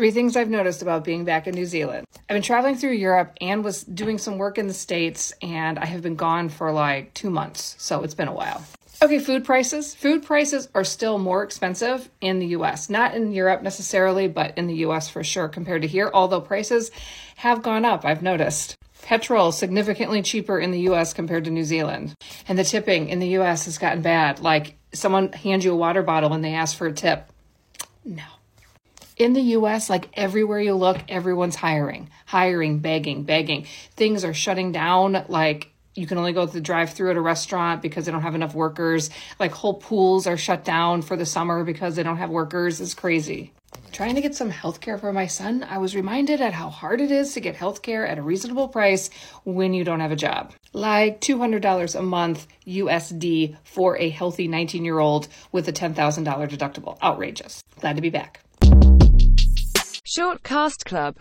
Three things I've noticed about being back in New Zealand. I've been traveling through Europe and was doing some work in the States, and I have been gone for like two months, so it's been a while. Okay, food prices. Food prices are still more expensive in the US. Not in Europe necessarily, but in the US for sure compared to here, although prices have gone up, I've noticed. Petrol significantly cheaper in the US compared to New Zealand. And the tipping in the US has gotten bad. Like someone hands you a water bottle and they ask for a tip. No. In the US, like everywhere you look, everyone's hiring, hiring, begging, begging. Things are shutting down. Like you can only go to the drive through at a restaurant because they don't have enough workers. Like whole pools are shut down for the summer because they don't have workers. It's crazy. Trying to get some health care for my son, I was reminded at how hard it is to get health care at a reasonable price when you don't have a job. Like $200 a month USD for a healthy 19 year old with a $10,000 deductible. Outrageous. Glad to be back. Short Cast Club